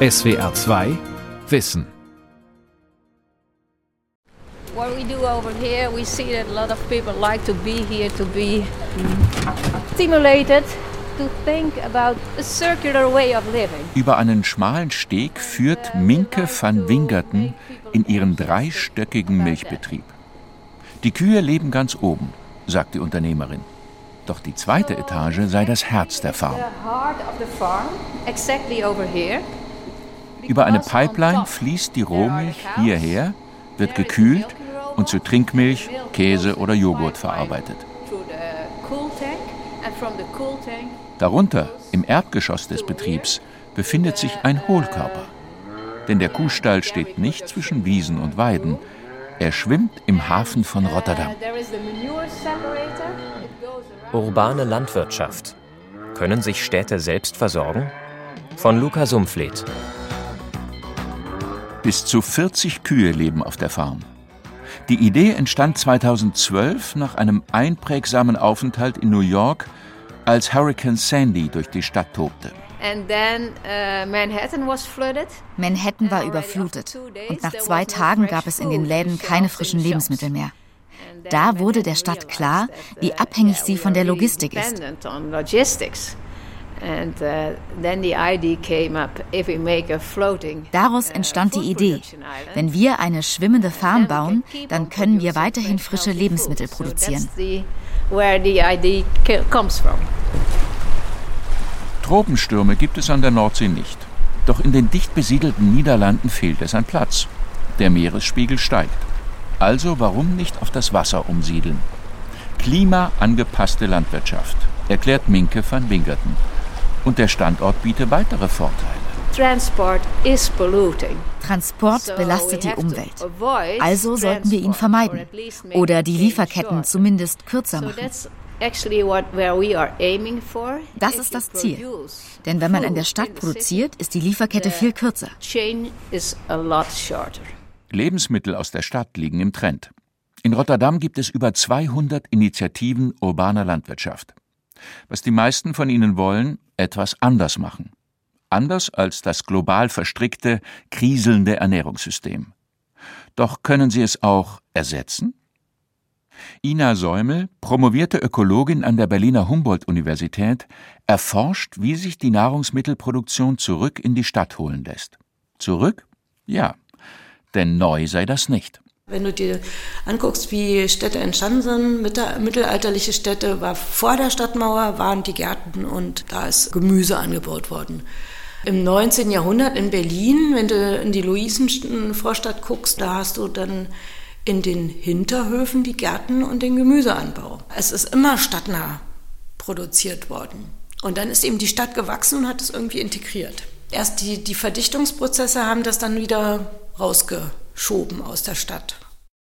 SWR 2 Wissen What we do over here, we see that a lot of people like to be here to be stimulated to think about a circular way of living. Über einen schmalen Steg führt Minke van Wingerten in ihren dreistöckigen Milchbetrieb. Die Kühe leben ganz oben, sagt die Unternehmerin. Doch die zweite Etage sei das Herz der Farm. Über eine Pipeline fließt die Rohmilch hierher, wird gekühlt und zu Trinkmilch, Käse oder Joghurt verarbeitet. Darunter, im Erdgeschoss des Betriebs, befindet sich ein Hohlkörper. Denn der Kuhstall steht nicht zwischen Wiesen und Weiden. Er schwimmt im Hafen von Rotterdam. Urbane Landwirtschaft. Können sich Städte selbst versorgen? Von Luca Sumpfleth. Bis zu 40 Kühe leben auf der Farm. Die Idee entstand 2012 nach einem einprägsamen Aufenthalt in New York, als Hurricane Sandy durch die Stadt tobte. Uh, Manhattan war überflutet und nach zwei Tagen gab es in den Läden keine frischen Lebensmittel mehr. Da wurde der Stadt klar, wie abhängig sie von der Logistik ist. Daraus entstand die Idee, wenn wir eine schwimmende Farm bauen, dann können wir weiterhin frische Lebensmittel produzieren. Tropenstürme gibt es an der Nordsee nicht. Doch in den dicht besiedelten Niederlanden fehlt es an Platz. Der Meeresspiegel steigt. Also warum nicht auf das Wasser umsiedeln? Klimaangepasste Landwirtschaft, erklärt Minke van Wingerten. Und der Standort bietet weitere Vorteile. Transport belastet die Umwelt. Also sollten wir ihn vermeiden oder die Lieferketten zumindest kürzer machen. Das ist das Ziel. Denn wenn man in der Stadt produziert, ist die Lieferkette viel kürzer. Lebensmittel aus der Stadt liegen im Trend. In Rotterdam gibt es über 200 Initiativen urbaner Landwirtschaft. Was die meisten von ihnen wollen, etwas anders machen. Anders als das global verstrickte, kriselnde Ernährungssystem. Doch können sie es auch ersetzen? Ina Säumel, promovierte Ökologin an der Berliner Humboldt-Universität, erforscht, wie sich die Nahrungsmittelproduktion zurück in die Stadt holen lässt. Zurück? Ja, denn neu sei das nicht. Wenn du dir anguckst, wie Städte entstanden sind, mittelalterliche Städte, war vor der Stadtmauer waren die Gärten und da ist Gemüse angebaut worden. Im 19. Jahrhundert in Berlin, wenn du in die Luisenvorstadt guckst, da hast du dann in den Hinterhöfen die Gärten und den Gemüseanbau. Es ist immer stadtnah produziert worden. Und dann ist eben die Stadt gewachsen und hat es irgendwie integriert. Erst die, die Verdichtungsprozesse haben das dann wieder rausgeschoben aus der Stadt.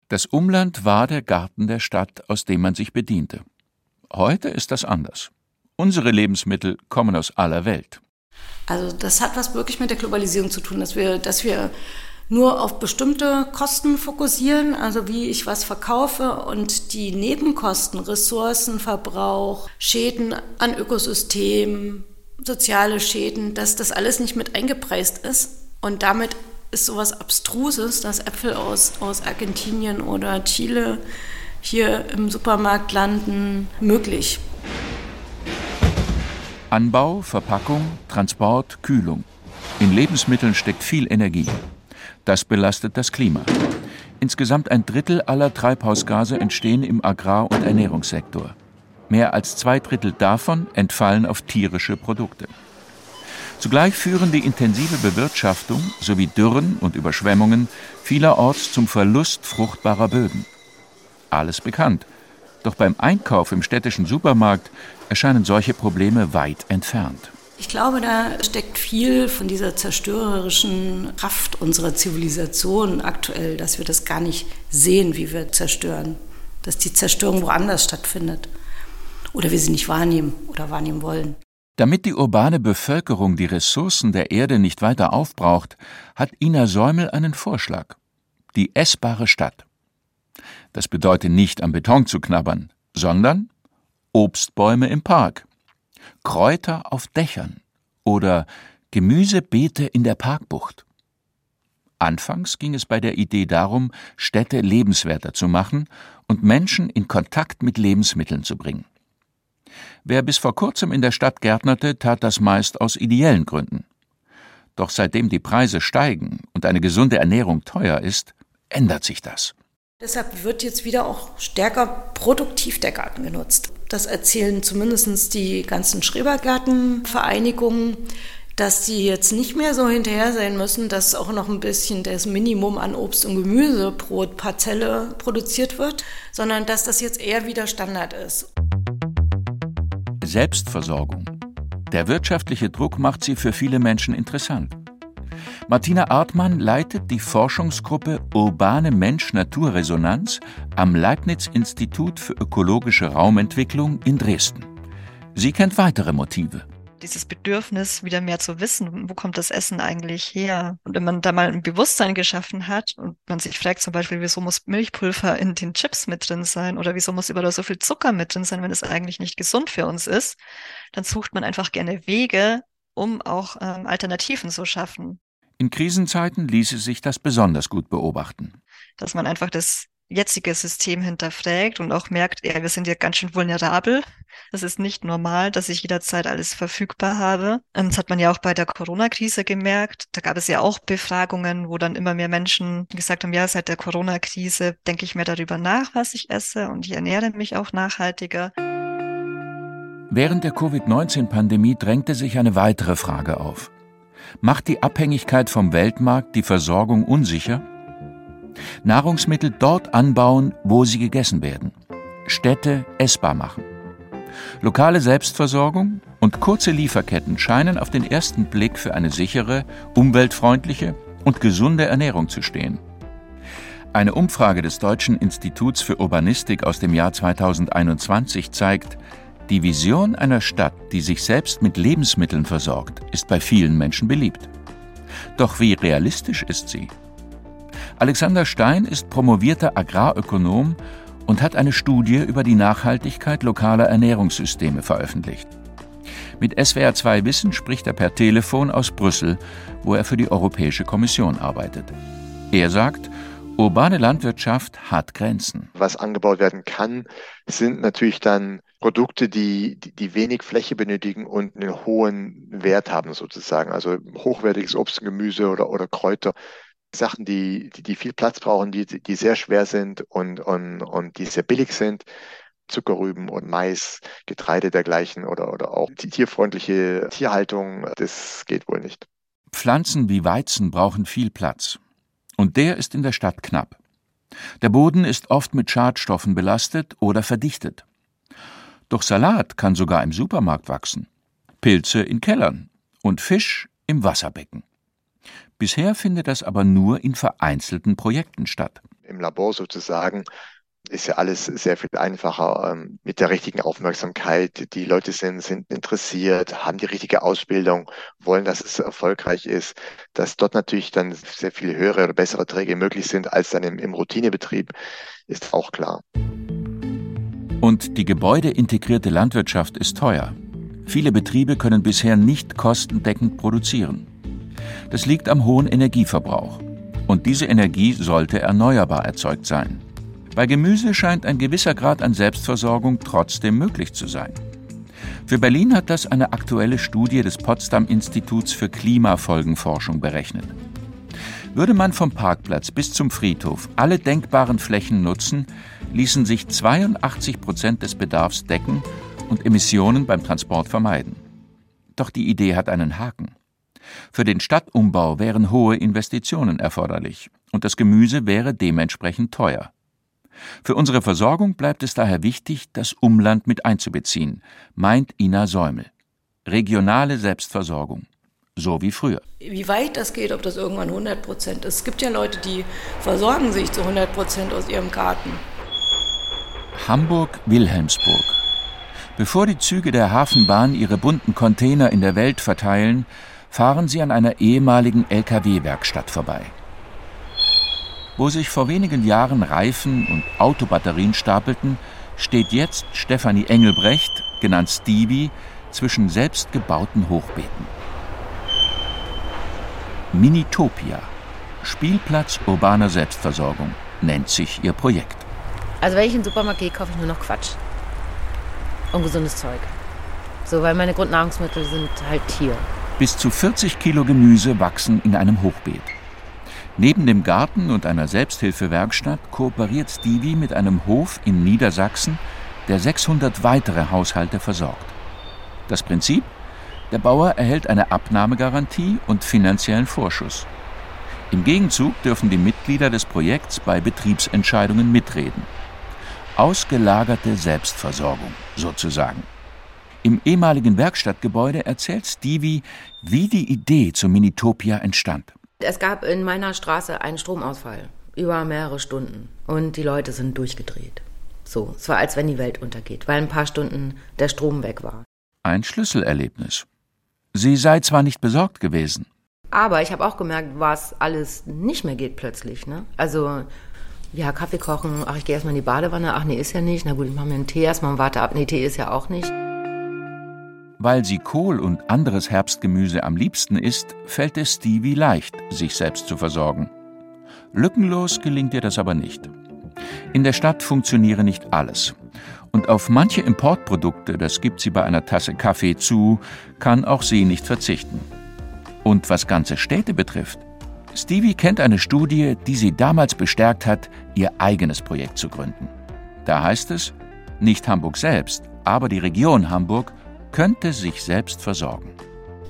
Das Umland war der Garten der Stadt, aus dem man sich bediente. Heute ist das anders. Unsere Lebensmittel kommen aus aller Welt. Also das hat was wirklich mit der Globalisierung zu tun, dass wir, dass wir nur auf bestimmte Kosten fokussieren, also wie ich was verkaufe und die Nebenkosten, Ressourcenverbrauch, Schäden an Ökosystemen, soziale Schäden, dass das alles nicht mit eingepreist ist und damit ist sowas Abstruses, dass Äpfel aus, aus Argentinien oder Chile hier im Supermarkt landen, möglich. Anbau, Verpackung, Transport, Kühlung. In Lebensmitteln steckt viel Energie. Das belastet das Klima. Insgesamt ein Drittel aller Treibhausgase entstehen im Agrar- und Ernährungssektor. Mehr als zwei Drittel davon entfallen auf tierische Produkte. Zugleich führen die intensive Bewirtschaftung sowie Dürren und Überschwemmungen vielerorts zum Verlust fruchtbarer Böden. Alles bekannt. Doch beim Einkauf im städtischen Supermarkt erscheinen solche Probleme weit entfernt. Ich glaube, da steckt viel von dieser zerstörerischen Kraft unserer Zivilisation aktuell, dass wir das gar nicht sehen, wie wir zerstören, dass die Zerstörung woanders stattfindet oder wir sie nicht wahrnehmen oder wahrnehmen wollen. Damit die urbane Bevölkerung die Ressourcen der Erde nicht weiter aufbraucht, hat Ina Säumel einen Vorschlag. Die essbare Stadt. Das bedeutet nicht am Beton zu knabbern, sondern Obstbäume im Park, Kräuter auf Dächern oder Gemüsebeete in der Parkbucht. Anfangs ging es bei der Idee darum, Städte lebenswerter zu machen und Menschen in Kontakt mit Lebensmitteln zu bringen. Wer bis vor kurzem in der Stadt gärtnerte, tat das meist aus ideellen Gründen. Doch seitdem die Preise steigen und eine gesunde Ernährung teuer ist, ändert sich das. Deshalb wird jetzt wieder auch stärker produktiv der Garten genutzt. Das erzählen zumindest die ganzen Schrebergärtenvereinigungen, dass sie jetzt nicht mehr so hinterher sein müssen, dass auch noch ein bisschen das Minimum an Obst und Gemüse pro Parzelle produziert wird, sondern dass das jetzt eher wieder Standard ist. Selbstversorgung. Der wirtschaftliche Druck macht sie für viele Menschen interessant. Martina Artmann leitet die Forschungsgruppe Urbane Mensch-Natur-Resonanz am Leibniz-Institut für ökologische Raumentwicklung in Dresden. Sie kennt weitere Motive dieses Bedürfnis, wieder mehr zu wissen, wo kommt das Essen eigentlich her? Und wenn man da mal ein Bewusstsein geschaffen hat und man sich fragt zum Beispiel, wieso muss Milchpulver in den Chips mit drin sein oder wieso muss überall so viel Zucker mit drin sein, wenn es eigentlich nicht gesund für uns ist, dann sucht man einfach gerne Wege, um auch ähm, Alternativen zu schaffen. In Krisenzeiten ließe sich das besonders gut beobachten. Dass man einfach das jetzige System hinterfragt und auch merkt, ja, wir sind ja ganz schön vulnerabel. Das ist nicht normal, dass ich jederzeit alles verfügbar habe. Ähm, das hat man ja auch bei der Corona-Krise gemerkt. Da gab es ja auch Befragungen, wo dann immer mehr Menschen gesagt haben, ja, seit der Corona-Krise denke ich mehr darüber nach, was ich esse und ich ernähre mich auch nachhaltiger. Während der Covid-19-Pandemie drängte sich eine weitere Frage auf. Macht die Abhängigkeit vom Weltmarkt die Versorgung unsicher? Nahrungsmittel dort anbauen, wo sie gegessen werden. Städte essbar machen. Lokale Selbstversorgung und kurze Lieferketten scheinen auf den ersten Blick für eine sichere, umweltfreundliche und gesunde Ernährung zu stehen. Eine Umfrage des Deutschen Instituts für Urbanistik aus dem Jahr 2021 zeigt, die Vision einer Stadt, die sich selbst mit Lebensmitteln versorgt, ist bei vielen Menschen beliebt. Doch wie realistisch ist sie? Alexander Stein ist promovierter Agrarökonom und hat eine Studie über die Nachhaltigkeit lokaler Ernährungssysteme veröffentlicht. Mit SWR2 Wissen spricht er per Telefon aus Brüssel, wo er für die Europäische Kommission arbeitet. Er sagt, urbane Landwirtschaft hat Grenzen. Was angebaut werden kann, sind natürlich dann Produkte, die, die, wenig Fläche benötigen und einen hohen Wert haben sozusagen. Also hochwertiges Obst und Gemüse oder, oder Kräuter Sachen, die, die, die viel Platz brauchen, die, die sehr schwer sind und, und, und die sehr billig sind. Zuckerrüben und Mais, Getreide dergleichen oder, oder auch die tierfreundliche Tierhaltung, das geht wohl nicht. Pflanzen wie Weizen brauchen viel Platz. Und der ist in der Stadt knapp. Der Boden ist oft mit Schadstoffen belastet oder verdichtet. Doch Salat kann sogar im Supermarkt wachsen, Pilze in Kellern und Fisch im Wasserbecken. Bisher findet das aber nur in vereinzelten Projekten statt. Im Labor sozusagen ist ja alles sehr viel einfacher ähm, mit der richtigen Aufmerksamkeit. Die Leute sind, sind interessiert, haben die richtige Ausbildung, wollen, dass es erfolgreich ist, dass dort natürlich dann sehr viel höhere oder bessere Träge möglich sind als dann im, im Routinebetrieb, ist auch klar. Und die gebäudeintegrierte Landwirtschaft ist teuer. Viele Betriebe können bisher nicht kostendeckend produzieren. Das liegt am hohen Energieverbrauch. Und diese Energie sollte erneuerbar erzeugt sein. Bei Gemüse scheint ein gewisser Grad an Selbstversorgung trotzdem möglich zu sein. Für Berlin hat das eine aktuelle Studie des Potsdam Instituts für Klimafolgenforschung berechnet. Würde man vom Parkplatz bis zum Friedhof alle denkbaren Flächen nutzen, ließen sich 82 Prozent des Bedarfs decken und Emissionen beim Transport vermeiden. Doch die Idee hat einen Haken. Für den Stadtumbau wären hohe Investitionen erforderlich und das Gemüse wäre dementsprechend teuer. Für unsere Versorgung bleibt es daher wichtig, das Umland mit einzubeziehen, meint Ina Säumel. Regionale Selbstversorgung. So wie früher. Wie weit das geht, ob das irgendwann 100 Prozent ist. Es gibt ja Leute, die versorgen sich zu 100 Prozent aus ihrem Garten. Hamburg-Wilhelmsburg. Bevor die Züge der Hafenbahn ihre bunten Container in der Welt verteilen, fahren sie an einer ehemaligen Lkw-Werkstatt vorbei. Wo sich vor wenigen Jahren Reifen und Autobatterien stapelten, steht jetzt Stefanie Engelbrecht, genannt Stevie, zwischen selbstgebauten Hochbeeten. Minitopia, Spielplatz urbaner Selbstversorgung, nennt sich ihr Projekt. Also wenn ich in den Supermarkt gehe, kaufe ich nur noch Quatsch. Ungesundes Zeug. So, weil meine Grundnahrungsmittel sind halt hier. Bis zu 40 Kilo Gemüse wachsen in einem Hochbeet. Neben dem Garten und einer Selbsthilfewerkstatt kooperiert Stevie mit einem Hof in Niedersachsen, der 600 weitere Haushalte versorgt. Das Prinzip? Der Bauer erhält eine Abnahmegarantie und finanziellen Vorschuss. Im Gegenzug dürfen die Mitglieder des Projekts bei Betriebsentscheidungen mitreden. Ausgelagerte Selbstversorgung sozusagen. Im ehemaligen Werkstattgebäude erzählt Stevie, wie die Idee zur Minitopia entstand. Es gab in meiner Straße einen Stromausfall über mehrere Stunden und die Leute sind durchgedreht. So, es war, als wenn die Welt untergeht, weil ein paar Stunden der Strom weg war. Ein Schlüsselerlebnis. Sie sei zwar nicht besorgt gewesen. Aber ich habe auch gemerkt, was alles nicht mehr geht plötzlich. Ne? Also, ja, Kaffee kochen, ach, ich gehe erstmal in die Badewanne, ach nee, ist ja nicht. Na gut, ich mache mir einen Tee erstmal und warte ab. Nee, Tee ist ja auch nicht. Weil sie Kohl und anderes Herbstgemüse am liebsten isst, fällt es Stevie leicht, sich selbst zu versorgen. Lückenlos gelingt ihr das aber nicht. In der Stadt funktioniere nicht alles. Und auf manche Importprodukte, das gibt sie bei einer Tasse Kaffee zu, kann auch sie nicht verzichten. Und was ganze Städte betrifft, Stevie kennt eine Studie, die sie damals bestärkt hat, ihr eigenes Projekt zu gründen. Da heißt es, nicht Hamburg selbst, aber die Region Hamburg könnte sich selbst versorgen.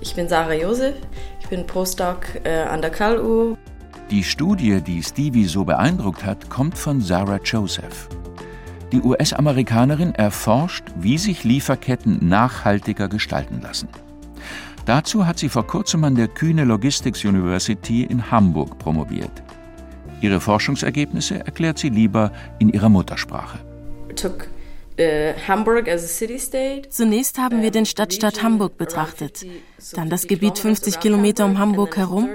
Ich bin Sarah Josef, ich bin Postdoc äh, an der KLU. Die Studie, die Stevie so beeindruckt hat, kommt von Sarah Joseph. Die US-Amerikanerin erforscht, wie sich Lieferketten nachhaltiger gestalten lassen. Dazu hat sie vor kurzem an der Kühne Logistics University in Hamburg promoviert. Ihre Forschungsergebnisse erklärt sie lieber in ihrer Muttersprache. Took äh, Zunächst haben wir den Stadtstaat Hamburg betrachtet, dann das Gebiet 50 Kilometer um Hamburg herum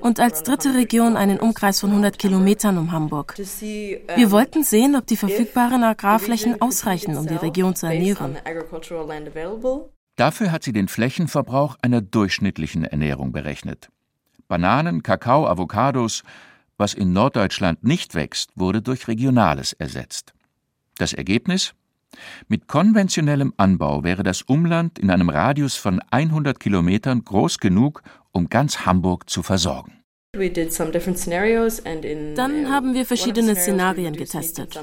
und als dritte Region einen Umkreis von 100 Kilometern um Hamburg. Wir wollten sehen, ob die verfügbaren Agrarflächen ausreichen, um die Region zu ernähren. Dafür hat sie den Flächenverbrauch einer durchschnittlichen Ernährung berechnet. Bananen, Kakao, Avocados, was in Norddeutschland nicht wächst, wurde durch Regionales ersetzt. Das Ergebnis? Mit konventionellem Anbau wäre das Umland in einem Radius von 100 Kilometern groß genug, um ganz Hamburg zu versorgen. Dann haben wir verschiedene Szenarien getestet.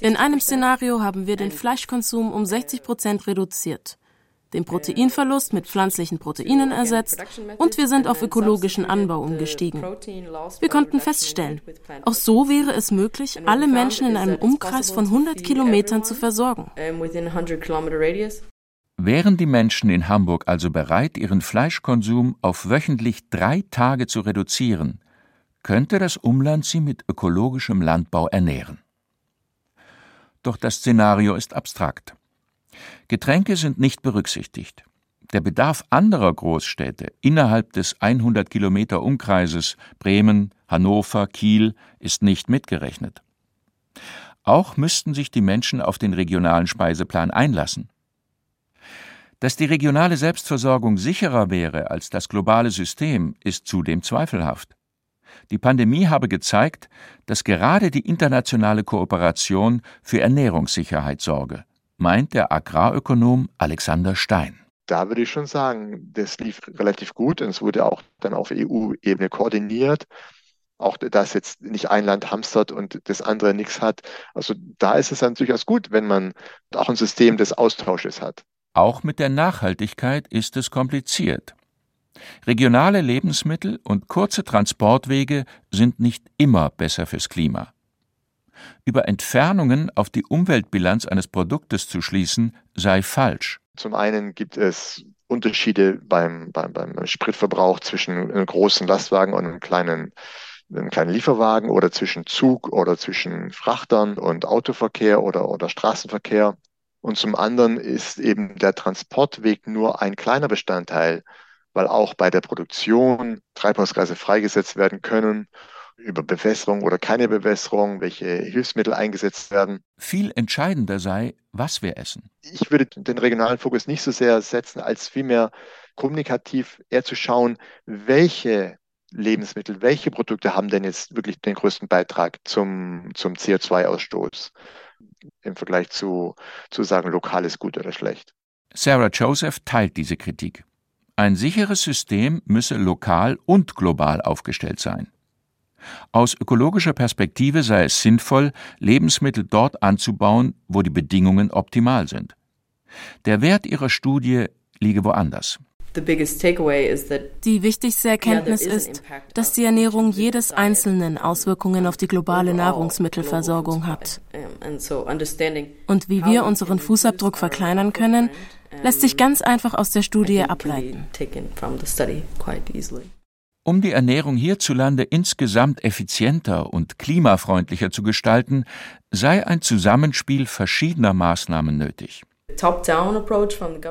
In einem Szenario haben wir den Fleischkonsum um 60 Prozent reduziert den Proteinverlust mit pflanzlichen Proteinen ersetzt und wir sind auf ökologischen Anbau umgestiegen. Wir konnten feststellen, auch so wäre es möglich, alle Menschen in einem Umkreis von 100 Kilometern zu versorgen. Wären die Menschen in Hamburg also bereit, ihren Fleischkonsum auf wöchentlich drei Tage zu reduzieren, könnte das Umland sie mit ökologischem Landbau ernähren. Doch das Szenario ist abstrakt. Getränke sind nicht berücksichtigt. Der Bedarf anderer Großstädte innerhalb des 100 Kilometer Umkreises Bremen, Hannover, Kiel ist nicht mitgerechnet. Auch müssten sich die Menschen auf den regionalen Speiseplan einlassen. Dass die regionale Selbstversorgung sicherer wäre als das globale System, ist zudem zweifelhaft. Die Pandemie habe gezeigt, dass gerade die internationale Kooperation für Ernährungssicherheit sorge meint der Agrarökonom Alexander Stein. Da würde ich schon sagen, das lief relativ gut und es wurde auch dann auf EU-Ebene koordiniert. Auch dass jetzt nicht ein Land hamstert und das andere nichts hat. Also da ist es dann durchaus gut, wenn man auch ein System des Austausches hat. Auch mit der Nachhaltigkeit ist es kompliziert. Regionale Lebensmittel und kurze Transportwege sind nicht immer besser fürs Klima. Über Entfernungen auf die Umweltbilanz eines Produktes zu schließen, sei falsch. Zum einen gibt es Unterschiede beim, beim, beim Spritverbrauch zwischen einem großen Lastwagen und einem kleinen, einem kleinen Lieferwagen oder zwischen Zug oder zwischen Frachtern und Autoverkehr oder, oder Straßenverkehr. Und zum anderen ist eben der Transportweg nur ein kleiner Bestandteil, weil auch bei der Produktion Treibhausgase freigesetzt werden können über Bewässerung oder keine Bewässerung, welche Hilfsmittel eingesetzt werden. Viel entscheidender sei, was wir essen. Ich würde den regionalen Fokus nicht so sehr setzen, als vielmehr kommunikativ eher zu schauen, welche Lebensmittel, welche Produkte haben denn jetzt wirklich den größten Beitrag zum, zum CO2-Ausstoß im Vergleich zu, zu sagen, lokal ist gut oder schlecht. Sarah Joseph teilt diese Kritik. Ein sicheres System müsse lokal und global aufgestellt sein. Aus ökologischer Perspektive sei es sinnvoll, Lebensmittel dort anzubauen, wo die Bedingungen optimal sind. Der Wert ihrer Studie liege woanders. Die wichtigste Erkenntnis ist, dass die Ernährung jedes Einzelnen Auswirkungen auf die globale Nahrungsmittelversorgung hat. Und wie wir unseren Fußabdruck verkleinern können, lässt sich ganz einfach aus der Studie ableiten. Um die Ernährung hierzulande insgesamt effizienter und klimafreundlicher zu gestalten, sei ein Zusammenspiel verschiedener Maßnahmen nötig.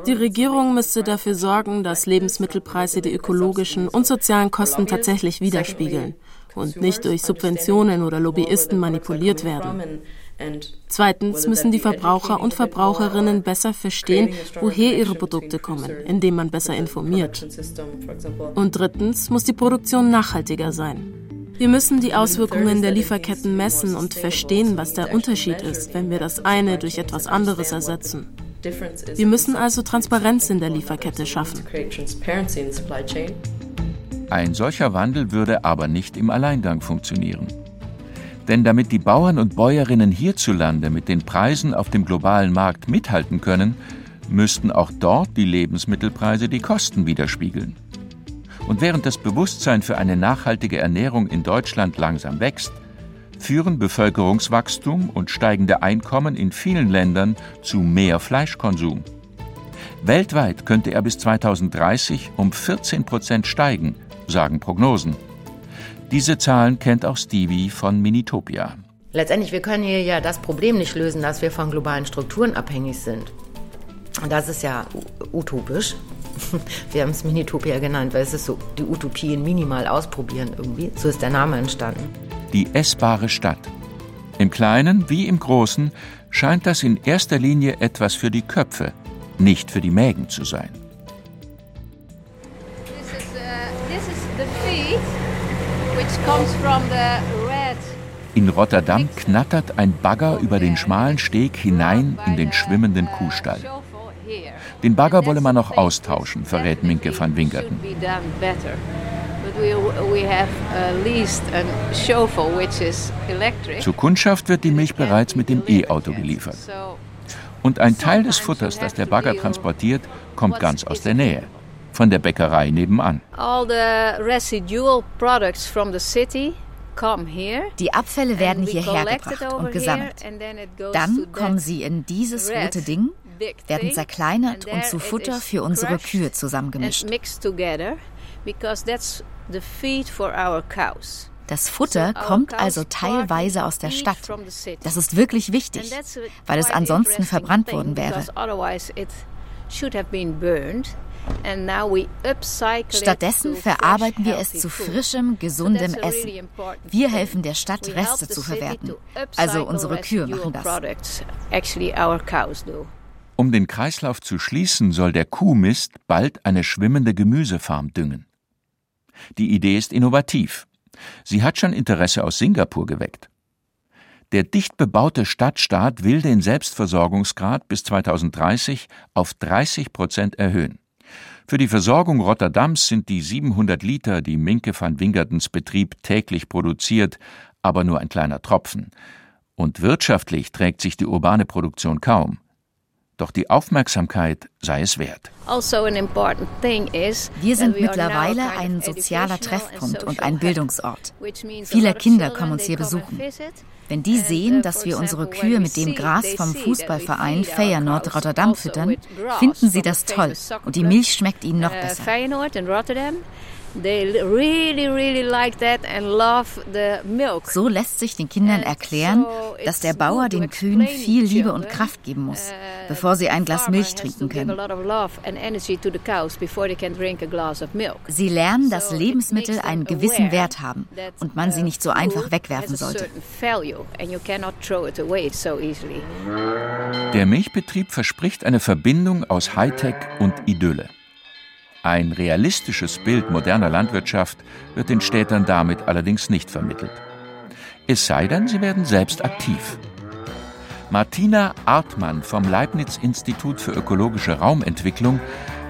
Die Regierung müsste dafür sorgen, dass Lebensmittelpreise die ökologischen und sozialen Kosten tatsächlich widerspiegeln und nicht durch Subventionen oder Lobbyisten manipuliert werden. Zweitens müssen die Verbraucher und Verbraucherinnen besser verstehen, woher ihre Produkte kommen, indem man besser informiert. Und drittens muss die Produktion nachhaltiger sein. Wir müssen die Auswirkungen der Lieferketten messen und verstehen, was der Unterschied ist, wenn wir das eine durch etwas anderes ersetzen. Wir müssen also Transparenz in der Lieferkette schaffen. Ein solcher Wandel würde aber nicht im Alleingang funktionieren. Denn damit die Bauern und Bäuerinnen hierzulande mit den Preisen auf dem globalen Markt mithalten können, müssten auch dort die Lebensmittelpreise die Kosten widerspiegeln. Und während das Bewusstsein für eine nachhaltige Ernährung in Deutschland langsam wächst, führen Bevölkerungswachstum und steigende Einkommen in vielen Ländern zu mehr Fleischkonsum. Weltweit könnte er bis 2030 um 14 Prozent steigen, sagen Prognosen. Diese Zahlen kennt auch Stevie von Minitopia. Letztendlich, wir können hier ja das Problem nicht lösen, dass wir von globalen Strukturen abhängig sind. Und das ist ja utopisch. Wir haben es Minitopia genannt, weil es ist so die Utopien minimal ausprobieren irgendwie. So ist der Name entstanden die essbare Stadt. Im Kleinen wie im Großen scheint das in erster Linie etwas für die Köpfe, nicht für die Mägen zu sein. In Rotterdam knattert ein Bagger über den schmalen Steg hinein in den schwimmenden Kuhstall. Den Bagger wolle man noch austauschen, verrät Minke van Winkerten. Zur Kundschaft wird die Milch bereits mit dem E-Auto geliefert. Und ein Teil des Futters, das der Bagger transportiert, kommt ganz aus der Nähe, von der Bäckerei nebenan. Die Abfälle werden hierher gebracht und gesammelt. Dann kommen sie in dieses rote Ding, werden zerkleinert und zu Futter für unsere Kühe zusammengemischt. Das Futter kommt also teilweise aus der Stadt. Das ist wirklich wichtig, weil es ansonsten verbrannt worden wäre. Stattdessen verarbeiten wir es zu frischem, gesundem Essen. Wir helfen der Stadt, Reste zu verwerten. Also unsere Kühe machen das. Um den Kreislauf zu schließen, soll der Kuhmist bald eine schwimmende Gemüsefarm düngen. Die Idee ist innovativ. Sie hat schon Interesse aus Singapur geweckt. Der dicht bebaute Stadtstaat will den Selbstversorgungsgrad bis 2030 auf 30 Prozent erhöhen. Für die Versorgung Rotterdams sind die 700 Liter, die Minke van Wingertens Betrieb täglich produziert, aber nur ein kleiner Tropfen. Und wirtschaftlich trägt sich die urbane Produktion kaum. Doch die Aufmerksamkeit sei es wert. Also wir sind mittlerweile ein sozialer Treffpunkt und ein Bildungsort. Viele Kinder kommen uns hier besuchen. Wenn die sehen, dass wir unsere Kühe mit dem Gras vom Fußballverein Feyenoord Rotterdam füttern, finden sie das toll und die Milch schmeckt ihnen noch besser. So lässt sich den Kindern erklären, dass der Bauer den Kühen viel Liebe und Kraft geben muss, uh, bevor sie ein Glas Milch trinken können. Sie lernen, dass Lebensmittel einen gewissen Wert haben und man sie nicht so einfach wegwerfen sollte. Der Milchbetrieb verspricht eine Verbindung aus Hightech und Idylle. Ein realistisches Bild moderner Landwirtschaft wird den Städtern damit allerdings nicht vermittelt. Es sei denn, sie werden selbst aktiv. Martina Artmann vom Leibniz-Institut für ökologische Raumentwicklung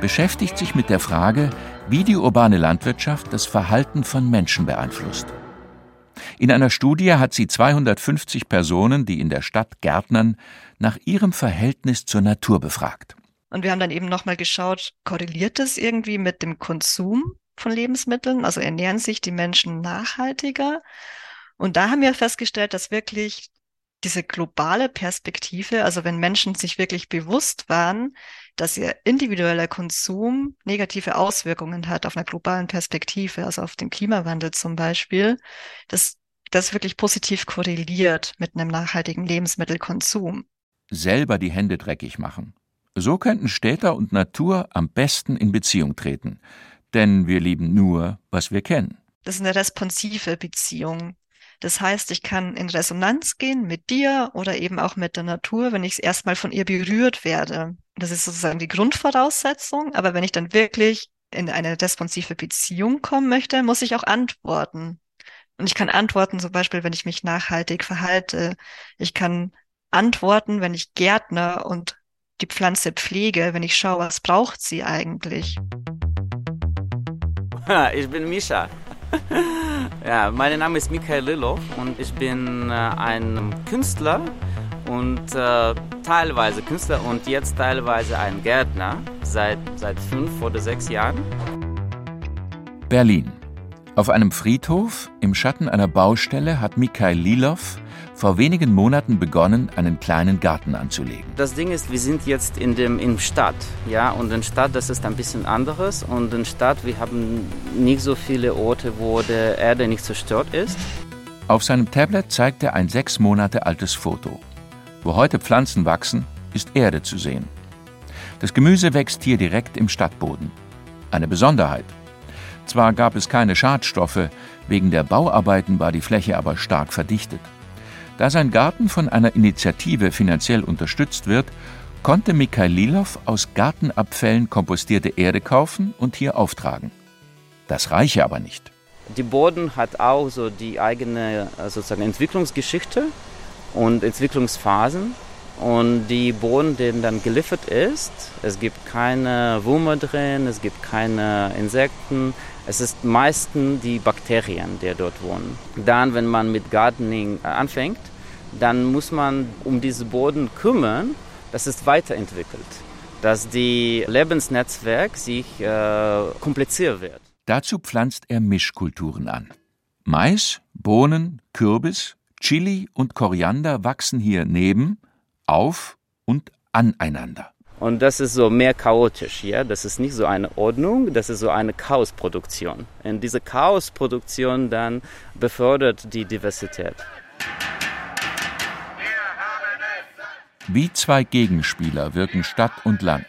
beschäftigt sich mit der Frage, wie die urbane Landwirtschaft das Verhalten von Menschen beeinflusst. In einer Studie hat sie 250 Personen, die in der Stadt gärtnern, nach ihrem Verhältnis zur Natur befragt. Und wir haben dann eben nochmal geschaut, korreliert das irgendwie mit dem Konsum von Lebensmitteln? Also ernähren sich die Menschen nachhaltiger? Und da haben wir festgestellt, dass wirklich diese globale Perspektive, also wenn Menschen sich wirklich bewusst waren, dass ihr individueller Konsum negative Auswirkungen hat auf einer globalen Perspektive, also auf den Klimawandel zum Beispiel, dass das wirklich positiv korreliert mit einem nachhaltigen Lebensmittelkonsum. Selber die Hände dreckig machen. So könnten Städter und Natur am besten in Beziehung treten. Denn wir lieben nur, was wir kennen. Das ist eine responsive Beziehung. Das heißt, ich kann in Resonanz gehen mit dir oder eben auch mit der Natur, wenn ich erstmal von ihr berührt werde. Das ist sozusagen die Grundvoraussetzung. Aber wenn ich dann wirklich in eine responsive Beziehung kommen möchte, muss ich auch antworten. Und ich kann antworten, zum Beispiel, wenn ich mich nachhaltig verhalte. Ich kann antworten, wenn ich Gärtner und die Pflanze pflege, wenn ich schaue, was braucht sie eigentlich. Ich bin Misha. ja, mein Name ist Michael Lilov und ich bin äh, ein Künstler und äh, teilweise Künstler und jetzt teilweise ein Gärtner seit, seit fünf oder sechs Jahren. Berlin. Auf einem Friedhof im Schatten einer Baustelle hat Mikhail Lilov vor wenigen Monaten begonnen, einen kleinen Garten anzulegen. Das Ding ist, wir sind jetzt in dem in Stadt, ja, und in Stadt, das ist ein bisschen anderes und in Stadt, wir haben nicht so viele Orte, wo die Erde nicht zerstört ist. Auf seinem Tablet zeigt er ein sechs Monate altes Foto. Wo heute Pflanzen wachsen, ist Erde zu sehen. Das Gemüse wächst hier direkt im Stadtboden. Eine Besonderheit. Zwar gab es keine Schadstoffe, wegen der Bauarbeiten war die Fläche aber stark verdichtet. Da sein Garten von einer Initiative finanziell unterstützt wird, konnte Mikhail Lilov aus Gartenabfällen kompostierte Erde kaufen und hier auftragen. Das reiche aber nicht. Die Boden hat auch so die eigene äh, sozusagen Entwicklungsgeschichte und Entwicklungsphasen. Und die Boden, denen dann geliefert ist, es gibt keine Würmer drin, es gibt keine Insekten, es ist meistens die Bakterien, die dort wohnen. Dann, wenn man mit Gardening äh, anfängt, dann muss man um diesen Boden kümmern, dass es weiterentwickelt, dass die Lebensnetzwerk sich äh, kompliziert wird. Dazu pflanzt er Mischkulturen an. Mais, Bohnen, Kürbis, Chili und Koriander wachsen hier neben, auf und aneinander. Und das ist so mehr chaotisch, ja. Das ist nicht so eine Ordnung, das ist so eine Chaosproduktion. Und diese Chaosproduktion dann befördert die Diversität. Wie zwei Gegenspieler wirken Stadt und Land.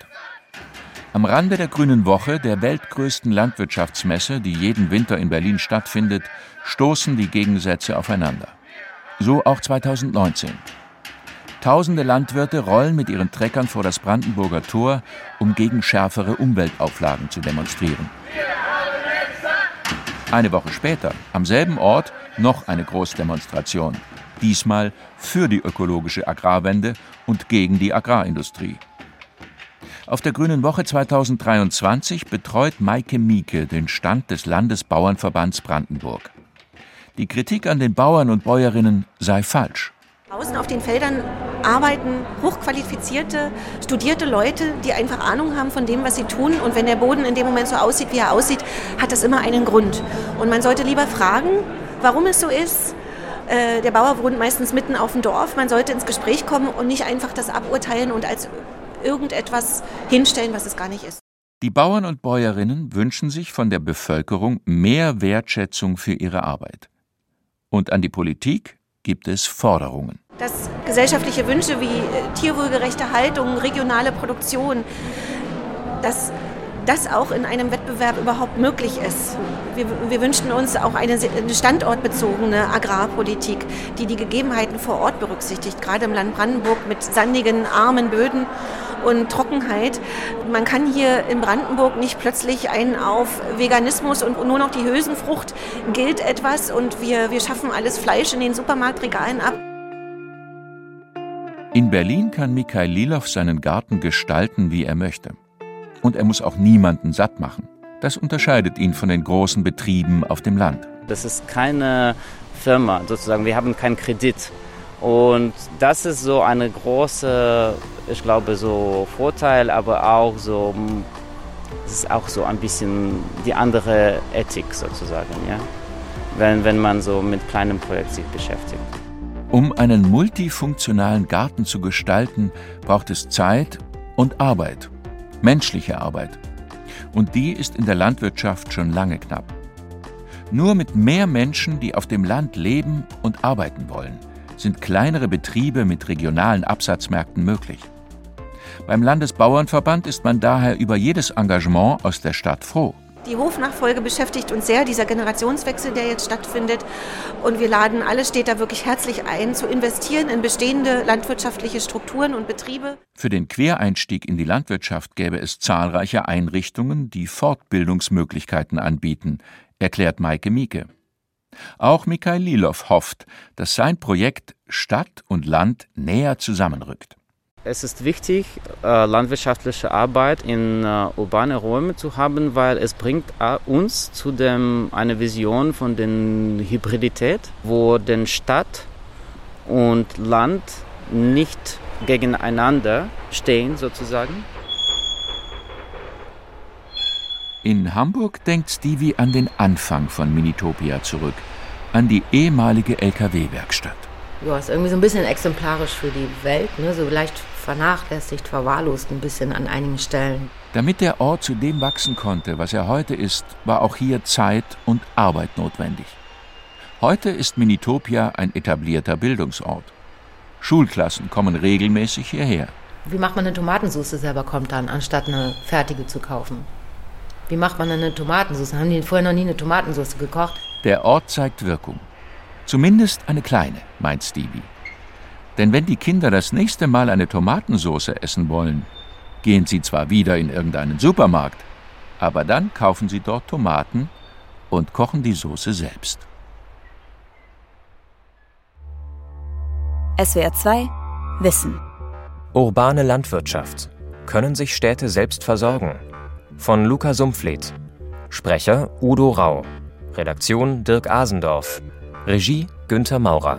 Am Rande der Grünen Woche, der weltgrößten Landwirtschaftsmesse, die jeden Winter in Berlin stattfindet, stoßen die Gegensätze aufeinander. So auch 2019. Tausende Landwirte rollen mit ihren Treckern vor das Brandenburger Tor, um gegen schärfere Umweltauflagen zu demonstrieren. Eine Woche später, am selben Ort, noch eine Großdemonstration diesmal für die ökologische Agrarwende und gegen die Agrarindustrie. Auf der Grünen Woche 2023 betreut Maike Mieke den Stand des Landesbauernverbands Brandenburg. Die Kritik an den Bauern und Bäuerinnen sei falsch. Außen auf den Feldern arbeiten hochqualifizierte, studierte Leute, die einfach Ahnung haben von dem, was sie tun. Und wenn der Boden in dem Moment so aussieht, wie er aussieht, hat das immer einen Grund. Und man sollte lieber fragen, warum es so ist, äh, der Bauer wohnt meistens mitten auf dem Dorf. Man sollte ins Gespräch kommen und nicht einfach das aburteilen und als irgendetwas hinstellen, was es gar nicht ist. Die Bauern und Bäuerinnen wünschen sich von der Bevölkerung mehr Wertschätzung für ihre Arbeit. Und an die Politik gibt es Forderungen. Dass gesellschaftliche Wünsche wie äh, tierwohlgerechte Haltung, regionale Produktion, dass das auch in einem Wettbewerb überhaupt möglich ist. Wir, wir wünschten uns auch eine, eine standortbezogene Agrarpolitik, die die Gegebenheiten vor Ort berücksichtigt, gerade im Land Brandenburg mit sandigen, armen Böden und Trockenheit. Man kann hier in Brandenburg nicht plötzlich einen auf Veganismus und nur noch die Hülsenfrucht gilt etwas und wir, wir schaffen alles Fleisch in den Supermarktregalen ab. In Berlin kann Mikhail Lilov seinen Garten gestalten, wie er möchte. Und er muss auch niemanden satt machen. Das unterscheidet ihn von den großen Betrieben auf dem Land. Das ist keine Firma, sozusagen. Wir haben keinen Kredit. Und das ist so eine große, ich glaube, so Vorteil, aber auch so, es ist auch so ein bisschen die andere Ethik sozusagen, ja. Wenn, wenn man so mit kleinem Projekt sich beschäftigt. Um einen multifunktionalen Garten zu gestalten, braucht es Zeit und Arbeit, menschliche Arbeit. Und die ist in der Landwirtschaft schon lange knapp. Nur mit mehr Menschen, die auf dem Land leben und arbeiten wollen, sind kleinere Betriebe mit regionalen Absatzmärkten möglich. Beim Landesbauernverband ist man daher über jedes Engagement aus der Stadt froh. Die Hofnachfolge beschäftigt uns sehr, dieser Generationswechsel, der jetzt stattfindet. Und wir laden alle Städter wirklich herzlich ein, zu investieren in bestehende landwirtschaftliche Strukturen und Betriebe. Für den Quereinstieg in die Landwirtschaft gäbe es zahlreiche Einrichtungen, die Fortbildungsmöglichkeiten anbieten, erklärt Maike Mieke. Auch Mikhail Lilov hofft, dass sein Projekt Stadt und Land näher zusammenrückt. Es ist wichtig, äh, landwirtschaftliche Arbeit in äh, urbane Räume zu haben, weil es bringt äh, uns zu dem eine Vision von der Hybridität, wo denn Stadt und Land nicht gegeneinander stehen sozusagen. In Hamburg denkt Stevie an den Anfang von Minitopia zurück, an die ehemalige LKW-Werkstatt. Ja, ist irgendwie so ein bisschen exemplarisch für die Welt, ne? so leicht vernachlässigt, verwahrlost ein bisschen an einigen Stellen. Damit der Ort zu dem wachsen konnte, was er heute ist, war auch hier Zeit und Arbeit notwendig. Heute ist Minitopia ein etablierter Bildungsort. Schulklassen kommen regelmäßig hierher. Wie macht man eine Tomatensauce selber kommt dann, anstatt eine fertige zu kaufen? Wie macht man eine Tomatensauce? Haben die vorher noch nie eine Tomatensauce gekocht? Der Ort zeigt Wirkung. Zumindest eine kleine, meint Stevie. Denn wenn die Kinder das nächste Mal eine Tomatensauce essen wollen, gehen sie zwar wieder in irgendeinen Supermarkt, aber dann kaufen sie dort Tomaten und kochen die Soße selbst. SWR 2 Wissen Urbane Landwirtschaft. Können sich Städte selbst versorgen? Von Luca Sumpfleth. Sprecher Udo Rau. Redaktion Dirk Asendorf. Regie Günther Maurer.